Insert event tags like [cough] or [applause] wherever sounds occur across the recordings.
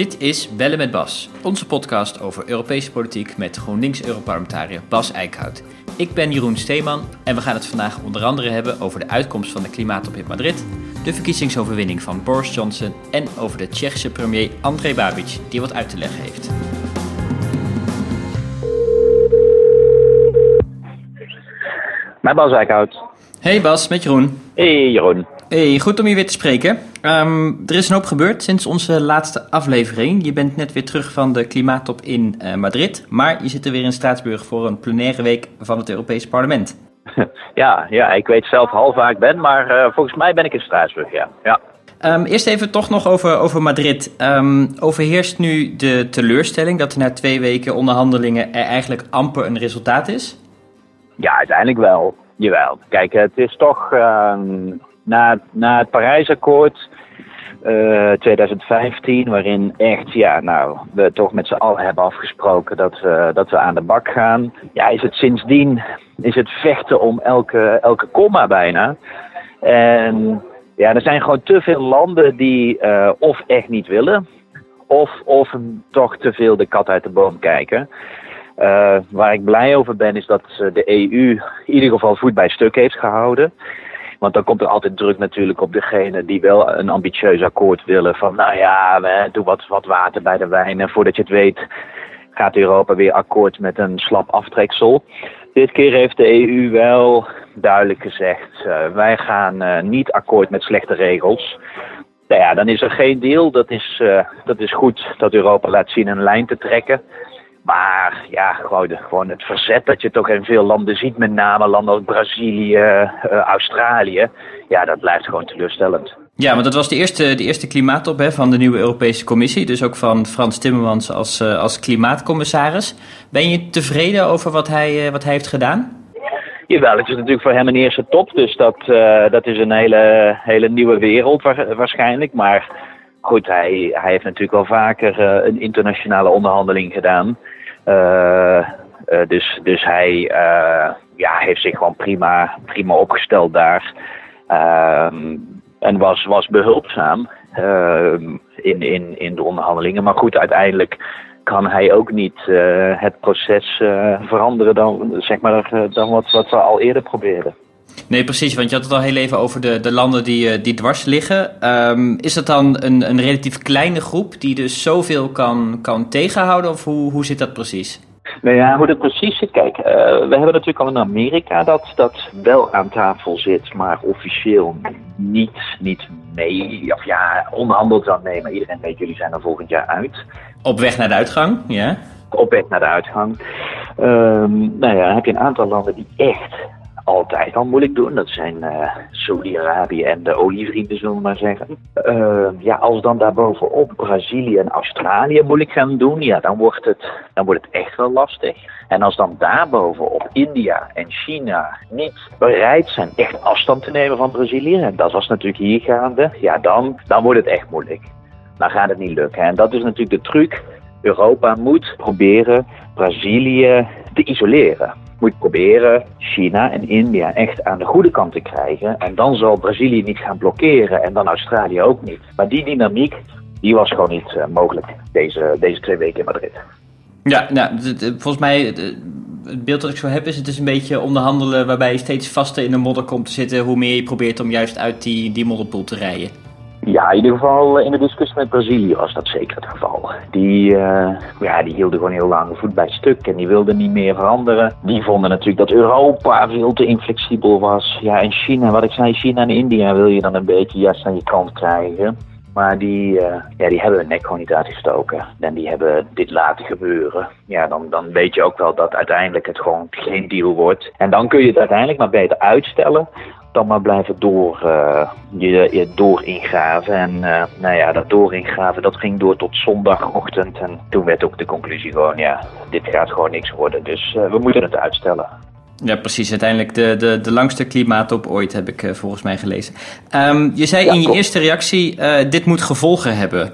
Dit is Bellen met Bas, onze podcast over Europese politiek met GroenLinks-Europarlementariër Bas Eickhout. Ik ben Jeroen Steeman en we gaan het vandaag onder andere hebben over de uitkomst van de klimaattop in Madrid, de verkiezingsoverwinning van Boris Johnson en over de Tsjechische premier Andrej Babic, die wat uit te leggen heeft. Mijn Bas Eickhout. Hey Bas, met Jeroen. Hey Jeroen. Hey, goed om je weer te spreken. Ehm, er is een hoop gebeurd sinds onze laatste aflevering. Je bent net weer terug van de klimaattop in uh, Madrid, maar je zit er weer in Straatsburg voor een plenaire week van het Europese parlement. [laughs] Ja, ja ik weet zelf half waar ik ben, maar uh, volgens mij ben ik in Straatsburg, ja. ja. Um, eerst even toch nog over, over Madrid. Um, overheerst nu de teleurstelling dat er na twee weken onderhandelingen er eigenlijk amper een resultaat is? Ja, uiteindelijk wel. Jawel. Kijk, het is toch na, na het Parijsakkoord uh, 2015, waarin echt, ja, nou, we toch met z'n allen hebben afgesproken dat we, dat we aan de bak gaan. Ja, is het sindsdien, is het vechten om elke, elke komma bijna. En ja, er zijn gewoon te veel landen die uh, of echt niet willen, of, of toch te veel de kat uit de boom kijken. Uh, waar ik blij over ben, is dat de EU in ieder geval voet bij stuk heeft gehouden. Want dan komt er altijd druk natuurlijk op degene die wel een ambitieus akkoord willen. Van nou ja, doe wat, wat water bij de wijn. En voordat je het weet gaat Europa weer akkoord met een slap aftreksel. Dit keer heeft de EU wel duidelijk gezegd, uh, wij gaan uh, niet akkoord met slechte regels. Nou ja, dan is er geen deal. Dat is, uh, dat is goed dat Europa laat zien een lijn te trekken. Maar ja, gewoon, gewoon het verzet dat je toch in veel landen ziet, met name landen als Brazilië, uh, Australië, ja, dat blijft gewoon teleurstellend. Ja, want dat was de eerste, de eerste klimaattop hè, van de nieuwe Europese Commissie, dus ook van Frans Timmermans als, uh, als klimaatcommissaris. Ben je tevreden over wat hij, wat hij heeft gedaan? Jawel, het is natuurlijk voor hem een eerste top, dus dat, dat is een hele, hele nieuwe wereld waarschijnlijk. Maar goed, hij, hij heeft natuurlijk wel vaker uh, een internationale onderhandeling gedaan. Uh, uh, dus, dus hij ja, heeft zich gewoon prima, prima opgesteld daar. Ehm, en was, was behulpzaam in, in, in de onderhandelingen. Maar goed, uiteindelijk kan hij ook niet het proces veranderen dan, zeg maar, dan wat, wat we al eerder probeerden. Nee, precies. Want je had het al heel even over de, de landen die, die dwars liggen. Um, is dat dan een, een relatief kleine groep die dus zoveel kan, kan tegenhouden? Of hoe, hoe zit dat precies? Nou ja, hoe dat precies zit. Kijk, uh, we hebben natuurlijk al in Amerika dat dat wel aan tafel zit, maar officieel niet, niet mee. Of ja, onderhandeld dan mee, maar iedereen weet, jullie zijn er volgend jaar uit. Op weg naar de uitgang, ja? Op weg naar de uitgang. Um, nou ja, dan heb je een aantal landen die echt altijd al moeilijk doen. Dat zijn uh, Saudi-Arabië en de olievrienden, zullen we maar zeggen. Uh, ja, als dan daarbovenop Brazilië en Australië moeilijk gaan doen, ja, dan wordt, het, dan wordt het echt wel lastig. En als dan daarbovenop India en China niet bereid zijn echt afstand te nemen van Brazilië, en dat was natuurlijk hier gaande, ja, dan, dan wordt het echt moeilijk. Dan gaat het niet lukken. En dat is natuurlijk de truc. Europa moet proberen Brazilië te isoleren moet proberen China en India echt aan de goede kant te krijgen. En dan zal Brazilië niet gaan blokkeren en dan Australië ook niet. Maar die dynamiek, die was gewoon niet uh, mogelijk deze, deze twee weken in Madrid. Ja, nou, volgens mij, het beeld dat ik zo heb is, het is een beetje onderhandelen waarbij je steeds vaster in de modder komt te zitten, hoe meer je probeert om juist uit die, die modderpoel te rijden. Ja, in ieder geval in de discussie met Brazilië was dat zeker het geval. Die, uh, ja, die hielden gewoon heel lang voet bij stuk en die wilden niet meer veranderen. Die vonden natuurlijk dat Europa veel te inflexibel was. Ja, en China, wat ik zei, China en India wil je dan een beetje juist aan je kant krijgen. Maar die, uh, ja, die hebben hun nek gewoon niet uitgestoken. En die hebben dit laten gebeuren. Ja, dan, dan weet je ook wel dat uiteindelijk het gewoon geen deal wordt. En dan kun je het uiteindelijk maar beter uitstellen dan maar blijven door, uh, je, je door ingraven. En uh, nou ja, dat dooringraven, dat ging door tot zondagochtend. En toen werd ook de conclusie gewoon, ja, dit gaat gewoon niks worden. Dus uh, we moeten het uitstellen. Ja, precies. Uiteindelijk de, de, de langste klimaattop ooit, heb ik volgens mij gelezen. Um, je zei ja, in je eerste reactie, dit moet gevolgen hebben.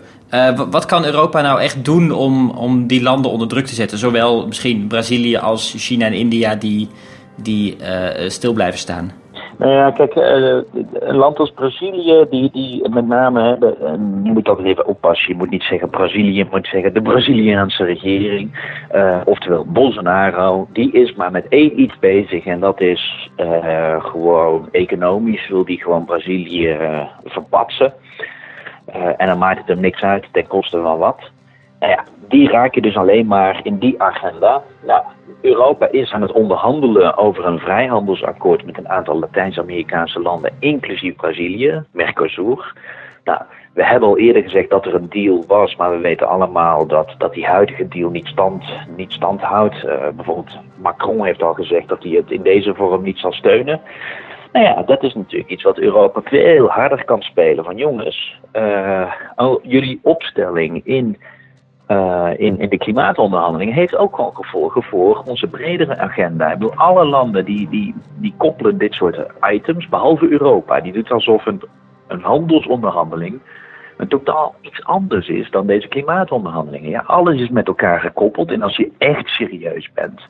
wat kan Europa nou echt doen om, om die landen onder druk te zetten? Zowel misschien Brazilië als China en India die, die stil blijven staan. Nou ja, kijk, uh, een land als Brazilië, die, die met name hebben, je moet altijd even oppassen, je moet niet zeggen Brazilië, je moet zeggen de Braziliaanse regering, uh, oftewel Bolsonaro, die is maar met één iets bezig en dat is uh, gewoon economisch wil die gewoon Brazilië verpatsen. en dan maakt het hem niks uit ten koste van wat. Nou ja, die raak je dus alleen maar in die agenda. Nou, Europa is aan het onderhandelen over een vrijhandelsakkoord met een aantal Latijns-Amerikaanse landen, inclusief Brazilië, Mercosur. Nou, we hebben al eerder gezegd dat er een deal was, maar we weten allemaal dat, dat die huidige deal niet stand, niet stand houdt. Uh, bijvoorbeeld Macron heeft al gezegd dat hij het in deze vorm niet zal steunen. Nou ja, dat is natuurlijk iets wat Europa veel harder kan spelen. Van jongens, al jullie opstelling in uh, in, in de klimaatonderhandelingen heeft ook gewoon gevolgen voor onze bredere agenda. Ik bedoel, alle landen die, die, die koppelen dit soort items, behalve Europa. Die doet alsof een, een handelsonderhandeling een totaal iets anders is dan deze klimaatonderhandelingen. Ja, alles is met elkaar gekoppeld en als je echt serieus bent,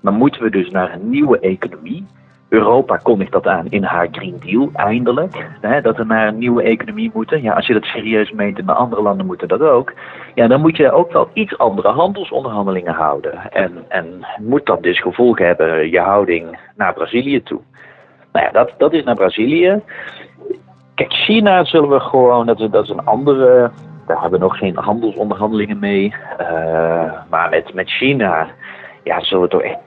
dan moeten we dus naar een nieuwe economie Europa kondigt dat aan in haar Green Deal, eindelijk. Hè, dat we naar een nieuwe economie moeten. Ja, als je dat serieus meent en de andere landen moeten dat ook. Ja, dan moet je ook wel iets andere handelsonderhandelingen houden. En, en moet dat dus gevolgen hebben, je houding naar Brazilië toe. Nou ja, dat, dat is naar Brazilië. Kijk, China zullen we gewoon, dat is, dat een andere. Daar hebben we nog geen handelsonderhandelingen mee. Uh, maar met, met China ja, zullen we toch echt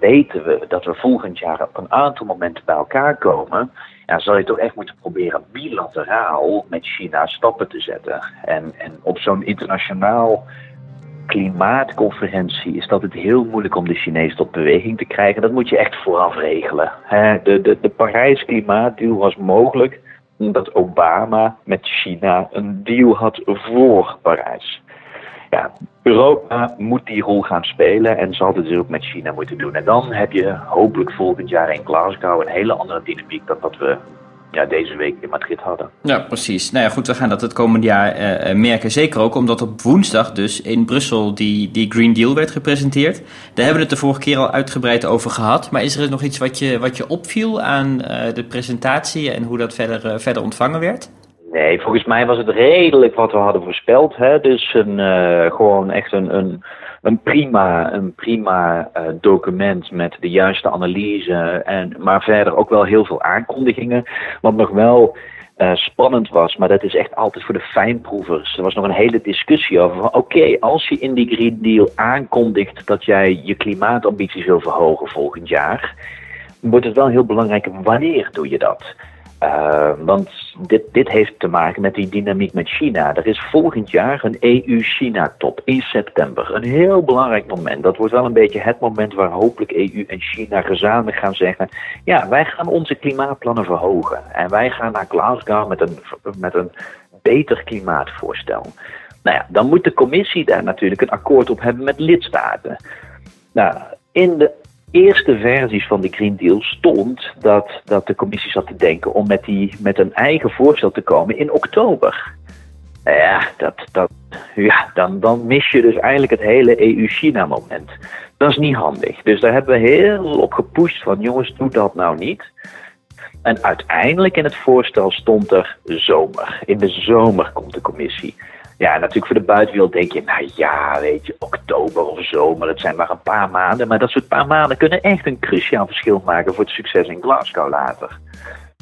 weten we dat we volgend jaar op een aantal momenten bij elkaar komen, ja, zal je toch echt moeten proberen bilateraal met China stappen te zetten. En, en op zo'n internationaal klimaatconferentie is dat het heel moeilijk om de Chinezen tot beweging te krijgen. Dat moet je echt vooraf regelen. De, de, de Parijs klimaatdeal was mogelijk omdat Obama met China een deal had voor Parijs ja, Europa moet die rol gaan spelen en zal het dus ook met China moeten doen. En dan heb je hopelijk volgend jaar in Glasgow een hele andere dynamiek dan dat we ja, deze week in Madrid hadden. Ja, precies. Nou ja, goed, we gaan dat het komende jaar uh, merken. Zeker ook omdat op woensdag dus in Brussel die, die Green Deal werd gepresenteerd. Daar hebben we het de vorige keer al uitgebreid over gehad. Maar is er nog iets wat je, wat je opviel aan uh, de presentatie en hoe dat verder, verder ontvangen werd? Nee, volgens mij was het redelijk wat we hadden voorspeld. Hè? Dus een, uh, gewoon echt een, een, een prima, een prima uh, document met de juiste analyse. En, maar verder ook wel heel veel aankondigingen. Wat nog wel uh, spannend was, maar dat is echt altijd voor de fijnproevers. Er was nog een hele discussie over oké, als je in die Green Deal aankondigt dat jij je klimaatambities wil verhogen volgend jaar, wordt het wel heel belangrijk wanneer doe je dat? Uh, want dit, dit heeft te maken met die dynamiek met China. Er is volgend jaar een EU-China-top in september. Een heel belangrijk moment. Dat wordt wel een beetje het moment waar hopelijk EU en China gezamenlijk gaan zeggen: ja, wij gaan onze klimaatplannen verhogen. En wij gaan naar Glasgow met een, met een beter klimaatvoorstel. Nou ja, dan moet de commissie daar natuurlijk een akkoord op hebben met lidstaten. Nou, in de eerste versies van die Green Deal stond dat, dat de commissie zat te denken om met, die, met een eigen voorstel te komen in oktober. Nou ja, dat, dat, ja dan, dan mis je dus eigenlijk het hele EU-China-moment. Dat is niet handig. Dus daar hebben we heel op gepusht van jongens, doe dat nou niet. En uiteindelijk in het voorstel stond er zomer. In de zomer komt de commissie. Ja, natuurlijk voor de buitenwereld denk je, nou ja, weet je, oktober of zomer, dat zijn maar een paar maanden. Maar dat soort paar maanden kunnen echt een cruciaal verschil maken voor het succes in Glasgow later.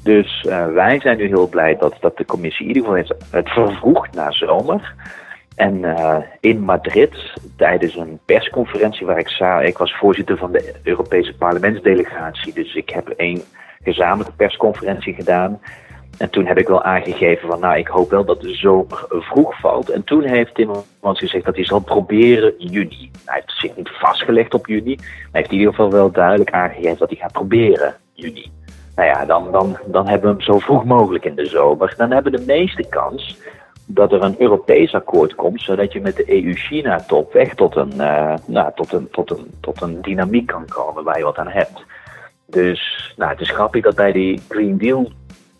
Dus uh, wij zijn nu heel blij dat, dat de commissie in ieder geval heeft het vervroegd naar zomer. En uh, in Madrid, tijdens een persconferentie waar ik zag, ik was voorzitter van de Europese parlementsdelegatie, dus ik heb een gezamenlijke persconferentie gedaan. En toen heb ik wel aangegeven van nou, ik hoop wel dat de zomer vroeg valt. En toen heeft Timmermans gezegd dat hij zal proberen juni. Hij heeft zich niet vastgelegd op juni. Maar heeft in ieder geval wel duidelijk aangegeven dat hij gaat proberen juni. Nou ja, dan, dan, dan hebben we hem zo vroeg mogelijk in de zomer. Dan hebben we de meeste kans dat er een Europees akkoord komt, zodat je met de EU-China-top weg tot een, uh, nou, tot, een, tot, een, tot een dynamiek kan komen waar je wat aan hebt. Dus nou, het is grappig dat bij die Green Deal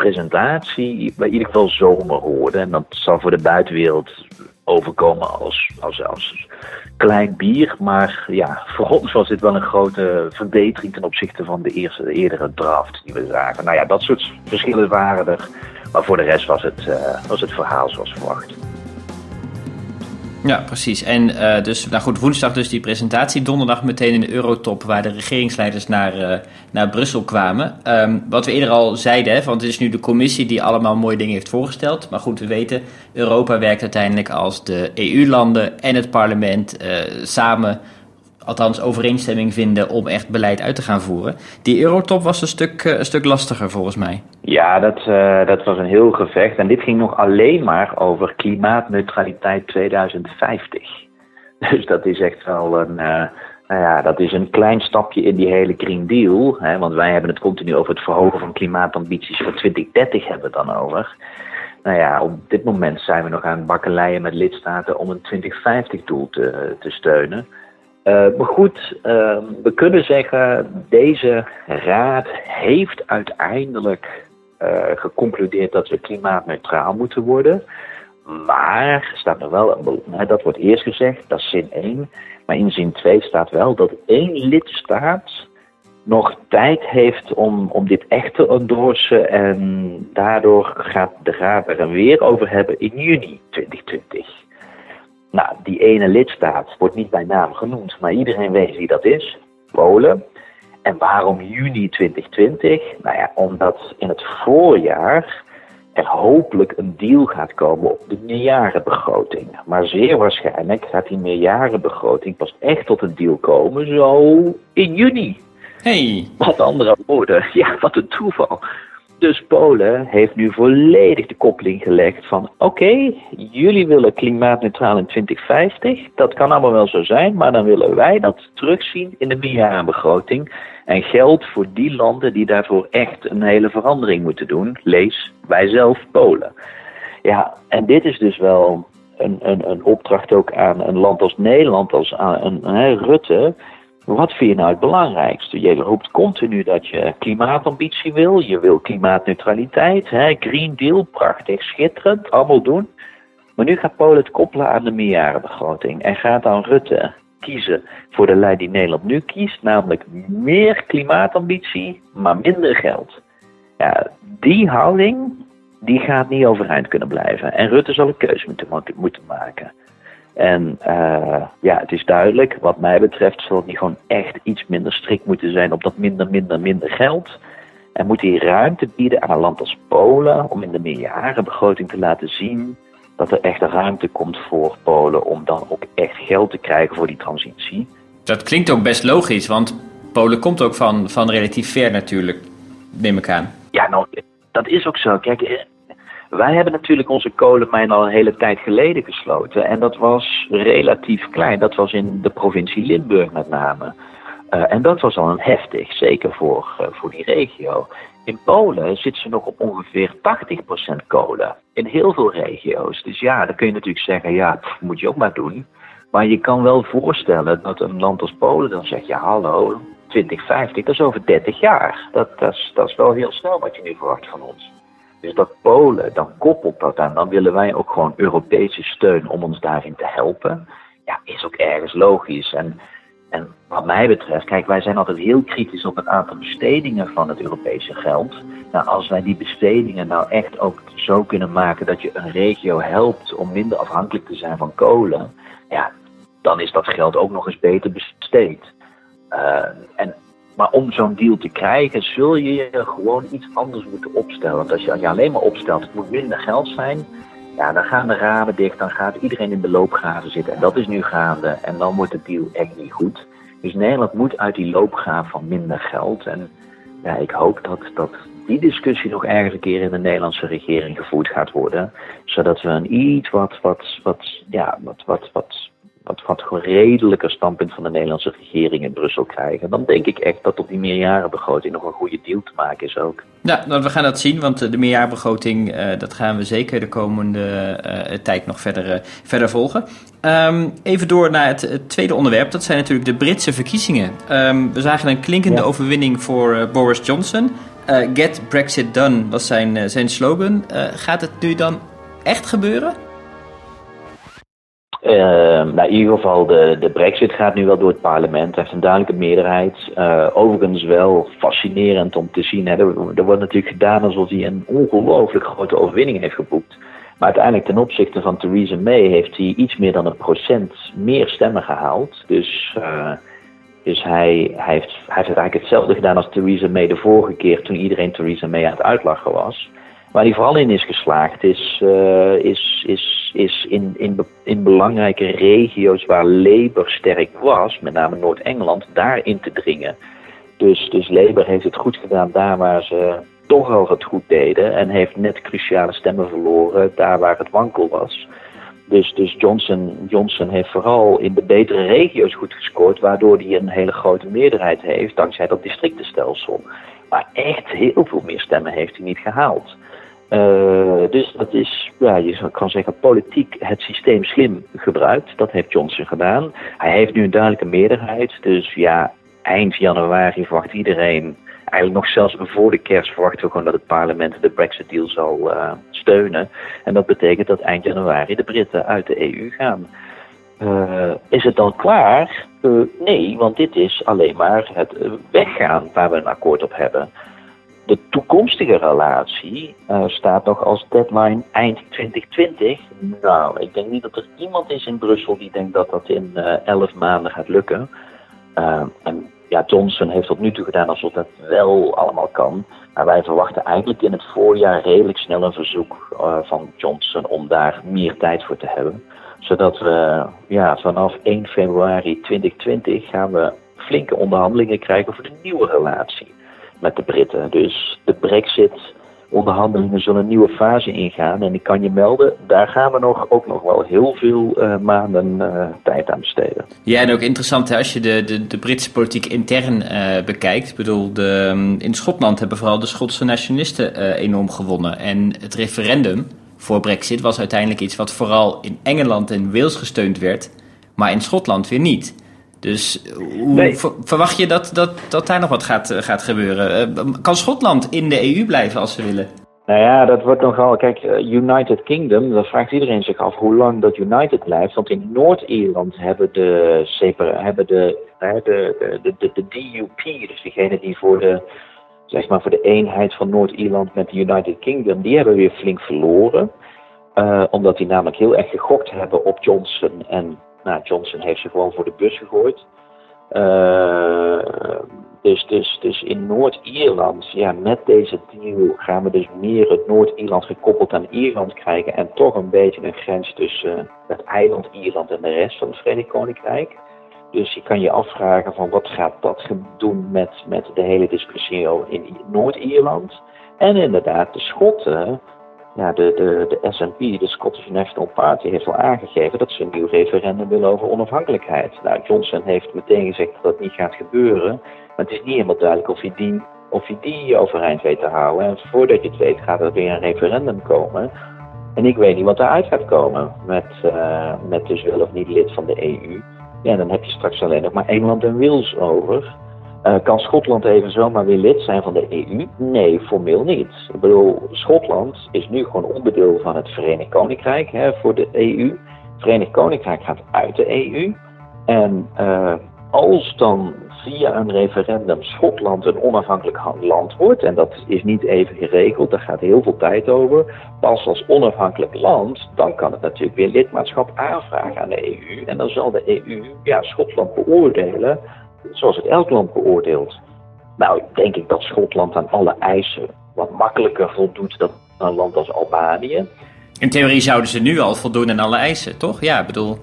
presentatie bij ieder geval zomer hoorde. En dat zal voor de buitenwereld overkomen als, als, als klein bier. Maar ja, voor [laughs] ons was dit wel een grote verbetering ten opzichte van de, eerste, de eerdere draft die we zagen. Nou ja, dat soort verschillen waren er. Maar voor de rest was het, uh, was het verhaal zoals verwacht. Ja, precies. En uh, dus, nou goed, woensdag dus die presentatie. Donderdag meteen in de Eurotop, waar de regeringsleiders naar, uh, naar Brussel kwamen. Um, wat we eerder al zeiden, hè, want het is nu de commissie die allemaal mooie dingen heeft voorgesteld. Maar goed, we weten, Europa werkt uiteindelijk als de EU-landen en het parlement uh, samen althans overeenstemming vinden om echt beleid uit te gaan voeren. Die Eurotop was een stuk, een stuk lastiger volgens mij. Ja, dat, uh, dat was een heel gevecht. En dit ging nog alleen maar over klimaatneutraliteit 2050. [laughs] Dus dat is echt wel een, uh, nou ja, dat is een klein stapje in die hele Green Deal. Hè, want wij hebben het continu over het verhogen van klimaatambities voor 2030 hebben we het dan over. Nou ja, op dit moment zijn we nog aan het bakkeleien met lidstaten om een 2050-doel te, te steunen. Uh, maar goed, uh, we kunnen zeggen, deze raad heeft uiteindelijk uh, geconcludeerd dat we klimaatneutraal moeten worden. Maar staat er wel, dat wordt eerst gezegd, dat is zin 1. Maar in zin 2 staat wel dat één lidstaat nog tijd heeft om, om dit echt te endorsen. En daardoor gaat de Raad er weer over hebben in juni 2020. Nou, die ene lidstaat wordt niet bij naam genoemd, maar iedereen weet wie dat is: Polen. En waarom juni 2020? Nou ja, omdat in het voorjaar er hopelijk een deal gaat komen op de meerjarenbegroting. Maar zeer waarschijnlijk gaat die meerjarenbegroting pas echt tot een deal komen zo in juni. Hey. Wat andere woorden, ja, wat een toeval. Dus Polen heeft nu volledig de koppeling gelegd van oké, jullie willen klimaatneutraal in 2050. Dat kan allemaal wel zo zijn, maar dan willen wij dat terugzien in de meerjarenbegroting. En geld voor die landen die daarvoor echt een hele verandering moeten doen. Lees wij zelf Polen. Ja, en dit is dus wel een, een, een opdracht ook aan een land als Nederland, als aan een Rutte wat vind je nou het belangrijkste? Je roept continu dat je klimaatambitie wil, je wil klimaatneutraliteit, hè? Green Deal, prachtig, schitterend, allemaal doen. Maar nu gaat Polen het koppelen aan de meerjarenbegroting en gaat dan Rutte kiezen voor de lijn die Nederland nu kiest, namelijk meer klimaatambitie, maar minder geld. Ja, die houding die gaat niet overeind kunnen blijven. En Rutte zal een keuze moeten maken. En uh, ja, het is duidelijk, wat mij betreft, zal het niet gewoon echt iets minder strikt moeten zijn op dat minder, minder, minder geld. En moet hij ruimte bieden aan een land als Polen om in de meerjarenbegroting te laten zien dat er echt ruimte komt voor Polen om dan ook echt geld te krijgen voor die transitie. Dat klinkt ook best logisch, want Polen komt ook van, van relatief ver natuurlijk, neem ik aan. Ja, nou, dat is ook zo. Kijk, wij hebben natuurlijk onze kolenmijn al een hele tijd geleden gesloten. En dat was relatief klein. Dat was in de provincie Limburg met name. Uh, en dat was al een heftig, zeker voor, uh, voor die regio. In Polen zitten ze nog op ongeveer 80% kolen. In heel veel regio's. Dus ja, dan kun je natuurlijk zeggen, ja, moet je ook maar doen. Maar je kan wel voorstellen dat een land als Polen dan zegt, ja hallo, 2050, dat is over 30 jaar. Dat, dat, is, dat is wel heel snel wat je nu verwacht van ons. Dus dat Polen, dan koppelt dat aan, dan willen wij ook gewoon Europese steun om ons daarin te helpen. Ja, is ook ergens logisch. En, en wat mij betreft, kijk, wij zijn altijd heel kritisch op het aantal bestedingen van het Europese geld. Nou, als wij die bestedingen nou echt ook zo kunnen maken dat je een regio helpt om minder afhankelijk te zijn van kolen, ja, dan is dat geld ook nog eens beter besteed. Uh, en maar om zo'n deal te krijgen, zul je je gewoon iets anders moeten opstellen. Want als je je alleen maar opstelt, het moet minder geld zijn. Ja, dan gaan de ramen dicht, dan gaat iedereen in de loopgraven zitten. En dat is nu gaande. En dan wordt de deal echt niet goed. Dus Nederland moet uit die loopgraaf van minder geld. En ja, ik hoop dat, dat die discussie nog ergens een keer in de Nederlandse regering gevoerd gaat worden. Zodat we een iets wat, wat, wat, ja, wat, wat, wat wat, wat redelijker standpunt van de Nederlandse regering in Brussel krijgen, dan denk ik echt dat op die meerjarenbegroting nog een goede deal te maken is ook. Ja, nou, we gaan dat zien, want de meerjarenbegroting, uh, dat gaan we zeker de komende uh, tijd nog verder, uh, verder volgen. Um, even door naar het, het, tweede onderwerp, dat zijn natuurlijk de Britse verkiezingen. Um, we zagen een klinkende ja. overwinning voor Boris Johnson. Get Brexit Done was zijn, zijn slogan. gaat het nu dan echt gebeuren? Nou, in ieder geval, de, de brexit gaat nu wel door het parlement. heeft een duidelijke meerderheid. Uh, overigens wel fascinerend om te zien. Hè. Er, wordt natuurlijk gedaan alsof hij een ongelooflijk grote overwinning heeft geboekt. Maar uiteindelijk ten opzichte van Theresa May heeft hij iets meer dan een procent meer stemmen gehaald. Dus, uh, dus hij, hij, heeft, hij heeft eigenlijk hetzelfde gedaan als Theresa May de vorige keer toen iedereen Theresa May aan het uitlachen was. Waar hij vooral in is geslaagd is, uh, is, is, is in, in, in belangrijke regio's waar Labour sterk was, met name Noord-Engeland, daarin te dringen. Dus, dus Labour heeft het goed gedaan daar waar ze toch wel het goed deden en heeft net cruciale stemmen verloren daar waar het wankel was. Dus, dus Johnson, Johnson heeft vooral in de betere regio's goed gescoord, waardoor hij een hele grote meerderheid heeft dankzij dat districtenstelsel. Maar echt heel veel meer stemmen heeft hij niet gehaald. Uh, dus dat is, ja, je kan zeggen, politiek het systeem slim gebruikt. Dat heeft Johnson gedaan. Hij heeft nu een duidelijke meerderheid. Dus ja, eind januari verwacht iedereen, eigenlijk nog zelfs voor de kerst verwachten we gewoon dat het parlement de Brexit-deal zal uh, steunen. En dat betekent dat eind januari de Britten uit de EU gaan. Uh, is het dan klaar? nee, want dit is alleen maar het weggaan waar we een akkoord op hebben. De toekomstige relatie uh, staat nog als deadline eind 2020. Nou, ik denk niet dat er iemand is in Brussel die denkt dat dat in uh, elf maanden gaat lukken. Uh, en ja, Johnson heeft tot nu toe gedaan alsof dat wel allemaal kan. Maar wij verwachten eigenlijk in het voorjaar redelijk snel een verzoek van Johnson om daar meer tijd voor te hebben. Zodat we ja, vanaf 1 februari 2020 gaan we flinke onderhandelingen krijgen voor de nieuwe relatie met de Britten. Dus de Brexit onderhandelingen zullen een nieuwe fase ingaan. En ik kan je melden, daar gaan we nog, ook nog wel heel veel uh, maanden uh, tijd aan besteden. Ja, en ook interessant hè, als je de, de, de Britse politiek intern uh, bekijkt. Ik bedoel, de, in Schotland hebben vooral de Schotse nationalisten enorm gewonnen. En het referendum voor Brexit was uiteindelijk iets wat vooral in Engeland en Wales gesteund werd, maar in Schotland weer niet. Dus hoe verwacht je dat, dat, dat daar nog wat gaat, eh, gaat gebeuren? Uh, kan Schotland in de EU blijven als ze willen? Nou ja, dat wordt nogal. Kijk, eh, United Kingdom, dan vraagt iedereen zich af hoe lang dat United blijft. Want in Noord-Ierland hebben de, hebben de, de, de, de, de DUP, dus diegene die voor de, zeg maar voor de eenheid van Noord-Ierland met de United Kingdom, die hebben weer flink verloren. Uh, omdat die namelijk heel erg gegokt hebben op Johnson en nou, Johnson heeft ze gewoon voor de bus gegooid. Uh, dus, dus, dus in Noord-Ierland, ja, met deze deal gaan we dus meer het Noord-Ierland gekoppeld aan Ierland krijgen. En toch een beetje een grens tussen het eiland Ierland en de rest van het Verenigd Koninkrijk. Dus je kan je afvragen van wat gaat dat doen met, met de hele discussie in Noord-Ierland. En inderdaad, de Schotten ja, de, de, de SNP, de Scottish National Party, heeft al aangegeven dat ze een nieuw referendum willen over onafhankelijkheid. Nou, Johnson heeft meteen gezegd dat dat niet gaat gebeuren. Maar het is niet helemaal duidelijk of hij die, of hij die overeind weet te houden. En voordat je het weet gaat er weer een referendum komen. En ik weet niet wat eruit gaat komen met, uh, met dus wel of niet lid van de EU. Ja, dan heb je straks alleen nog maar Engeland en Wales over. Uh, kan Schotland even zomaar weer lid zijn van de EU? Nee, formeel niet. Ik bedoel, Schotland is nu gewoon onderdeel van het Verenigd Koninkrijk hè, voor de EU. Het Verenigd Koninkrijk gaat uit de EU. En uh, als dan via een referendum Schotland een onafhankelijk land wordt, en dat is niet even geregeld, daar gaat heel veel tijd over, pas als onafhankelijk land, dan kan het natuurlijk weer lidmaatschap aanvragen aan de EU. En dan zal de EU ja, Schotland beoordelen zoals het elk land beoordeelt. Nou, denk ik dat Schotland aan alle eisen wat makkelijker voldoet dan een land als Albanië. In theorie zouden ze nu al voldoen aan alle eisen, toch? Ja, bedoel.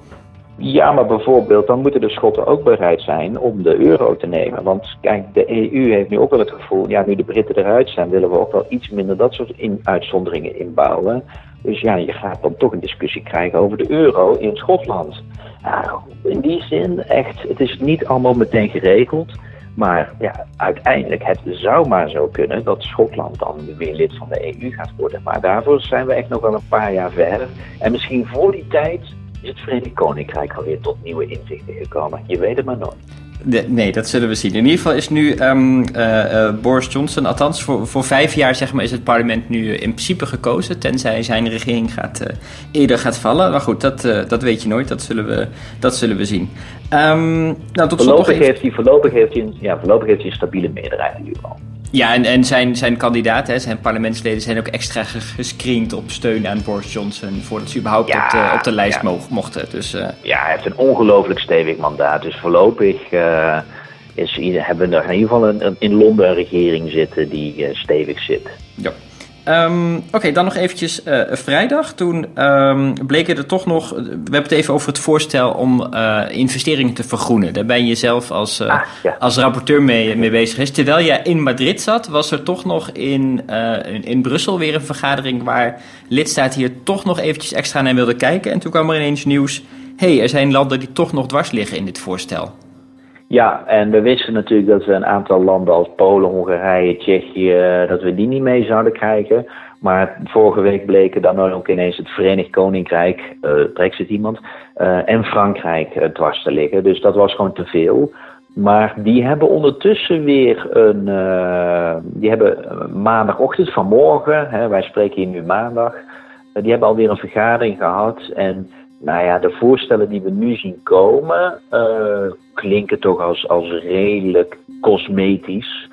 Ja, maar bijvoorbeeld, dan moeten de Schotten ook bereid zijn om de euro te nemen. Want kijk, de EU heeft nu ook wel het gevoel, ja, nu de Britten eruit zijn, willen we ook wel iets minder dat soort in uitzonderingen inbouwen. Dus ja, je gaat dan toch een discussie krijgen over de euro in Schotland. Nou, in die zin, echt, het is niet allemaal meteen geregeld. Maar ja, uiteindelijk, het zou maar zo kunnen dat Schotland dan weer lid van de EU gaat worden. Maar daarvoor zijn we echt nog wel een paar jaar verder. En misschien voor die tijd is het Verenigd Koninkrijk alweer tot nieuwe inzichten gekomen. Je weet het maar nooit. Nee, dat zullen we zien. In ieder geval is nu um, uh, Boris Johnson, althans voor, voor vijf jaar zeg maar, is het parlement nu in principe gekozen. Tenzij zijn regering gaat, uh, eerder gaat vallen. Maar goed, dat, dat weet je nooit. Dat zullen we, dat zullen we zien. Um, nou, tot voorlopig, heeft hij, voorlopig, heeft hij een, ja, voorlopig heeft hij een stabiele meerderheid in ieder geval. Ja, en, en zijn, zijn kandidaten, zijn parlementsleden, zijn ook extra gescreend op steun aan Boris Johnson. voordat ze überhaupt op, de, op de lijst mochten. Dus, uh... Ja, hij heeft een ongelooflijk stevig mandaat. Dus voorlopig uh, is, hebben we er in ieder geval een, in Londen een regering zitten die uh, stevig zit. Ja. Um, Oké, dan nog eventjes uh, vrijdag. Toen um, bleken er toch nog... We hebben het even over het voorstel om uh, investeringen te vergroenen. Daar ben je zelf als, uh, ah, ja. als rapporteur mee, mee bezig is. Terwijl jij in Madrid zat, was er toch nog in, in, in, Brussel weer een vergadering... waar lidstaten hier toch nog eventjes extra naar wilden kijken. En toen kwam er ineens nieuws... hé, hey, er zijn landen die toch nog dwars liggen in dit voorstel. Ja, en we wisten natuurlijk dat we een aantal landen als Polen, Hongarije, Tsjechië, eh, dat we die niet mee zouden krijgen. Maar vorige week bleken dan ook ineens het Verenigd Koninkrijk, uh, Brexit iemand, uh, en Frankrijk dwars te liggen. Dus dat was gewoon te veel. Maar die hebben ondertussen weer een. die hebben maandagochtend vanmorgen, hè, wij spreken hier nu maandag. die hebben alweer een vergadering gehad. En nou ja, de voorstellen die we nu zien komen, klinken toch als, als redelijk cosmetisch.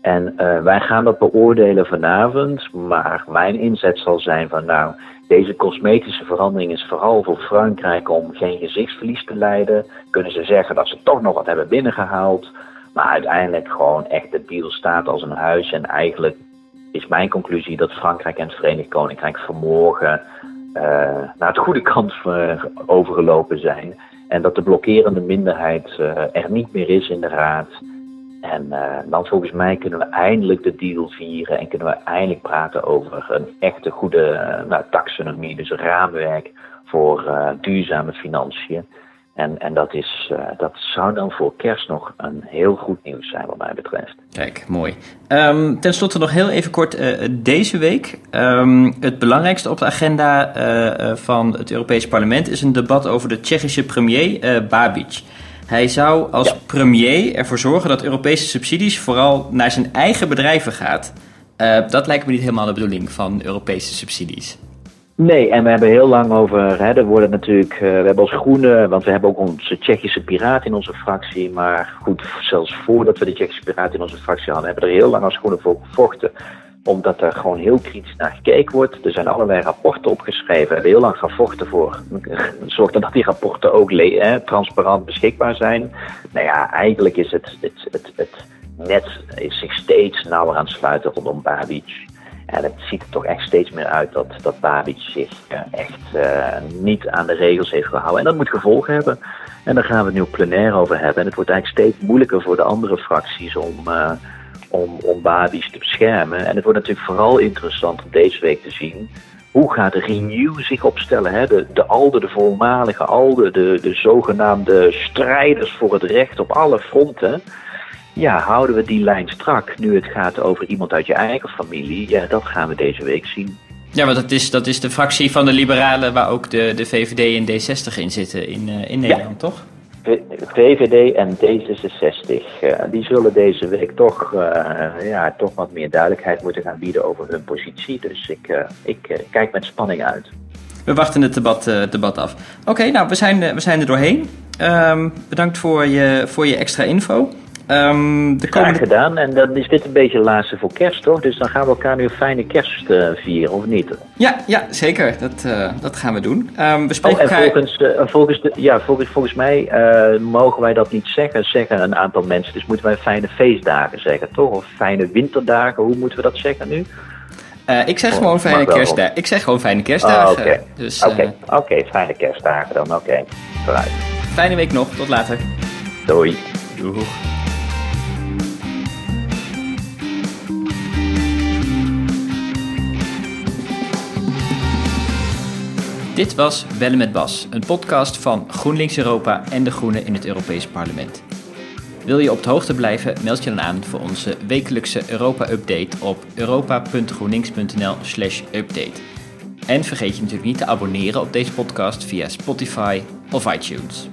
En uh, wij gaan dat beoordelen vanavond, maar mijn inzet zal zijn van nou, deze cosmetische verandering is vooral voor Frankrijk om geen gezichtsverlies te leiden. Kunnen ze zeggen dat ze toch nog wat hebben binnengehaald. Maar uiteindelijk gewoon echt de deal staat als een huis. En eigenlijk is mijn conclusie dat Frankrijk en het Verenigd Koninkrijk vanmorgen uh, naar het goede kant overgelopen zijn. En dat de blokkerende minderheid uh, er niet meer is in de Raad. En dan volgens mij kunnen we eindelijk de deal vieren en kunnen we eindelijk praten over een echte goede nou, taxonomie, dus een raamwerk voor duurzame financiën. En, en dat, is, uh, dat zou dan voor kerst nog een heel goed nieuws zijn, wat mij betreft. Kijk, mooi. Um, ten slotte nog heel even kort uh, deze week. Um, het belangrijkste op de agenda uh, van het Europees Parlement is een debat over de Tsjechische premier Babic. Hij zou als premier ervoor zorgen dat Europese subsidies vooral naar zijn eigen bedrijven gaat. dat lijkt me niet helemaal de bedoeling van Europese subsidies. Nee, en we hebben heel lang over, hè, er worden natuurlijk, uh, we hebben als groene, want we hebben ook onze Tsjechische piraat in onze fractie, maar goed, zelfs voordat we de Tsjechische piraat in onze fractie hadden, hebben we er heel lang als groene voor gevochten, omdat er gewoon heel kritisch naar gekeken wordt. Er zijn allerlei rapporten opgeschreven, we hebben heel lang gevochten voor, [laughs] zorgen dat die rapporten ook hè, transparant beschikbaar zijn. Nou ja, eigenlijk is het, het, het, het net is zich steeds nauwer aan het sluiten rondom Babic. En het ziet er toch echt steeds meer uit dat, dat zich uh, echt uh, niet aan de regels heeft gehouden. En dat moet gevolgen hebben. En daar gaan we het nu plenair over hebben. En het wordt eigenlijk steeds moeilijker voor de andere fracties om, uh, om, om te beschermen. En het wordt natuurlijk vooral interessant om deze week te zien hoe gaat de Renew zich opstellen? Hè? De, de ALDE, de voormalige ALDE, de, de zogenaamde strijders voor het recht op alle fronten ja, houden we die lijn strak nu het gaat over iemand uit je eigen familie? Ja, dat gaan we deze week zien. Ja, want dat is, dat is de fractie van de Liberalen waar ook de, de VVD en D60 in zitten in, uh, in Nederland, toch? VVD en D66, uh, die zullen deze week toch, uh, ja, toch wat meer duidelijkheid moeten gaan bieden over hun positie. Dus ik, ik kijk met spanning uit. We wachten het debat, debat af. Oké, nou, we zijn, we zijn er doorheen. Um, bedankt voor je, voor je extra info. Um, de komende... gedaan. En dan is dit een beetje laatste voor kerst, toch? Dus dan gaan we elkaar nu een fijne kerst uh, vieren, of niet? Ja, ja zeker. Dat, uh, dat gaan we doen. Um, we spreken oh, en volgens, uh, volgens, de, ja, volgens, volgens mij mogen wij dat niet zeggen, zeggen een aantal mensen. Dus moeten wij fijne feestdagen zeggen, toch? Of fijne winterdagen, hoe moeten we dat zeggen nu? ik zeg oh, gewoon fijne kerstdagen. Ik zeg gewoon fijne kerstdagen. Oké, okay. dus, oké, okay. okay. fijne kerstdagen dan. Oké, vooruit. Fijne week nog. Tot later. Doei. Doei. Dit was Bellen met Bas, een podcast van GroenLinks Europa en De Groenen in het Europees Parlement. Wil je op de hoogte blijven, meld je dan aan voor onze wekelijkse Europa-update op europa.groenlinks.nl/slash update. En vergeet je natuurlijk niet te abonneren op deze podcast via Spotify of iTunes.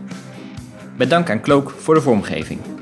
Bedankt aan Cloak voor de vormgeving.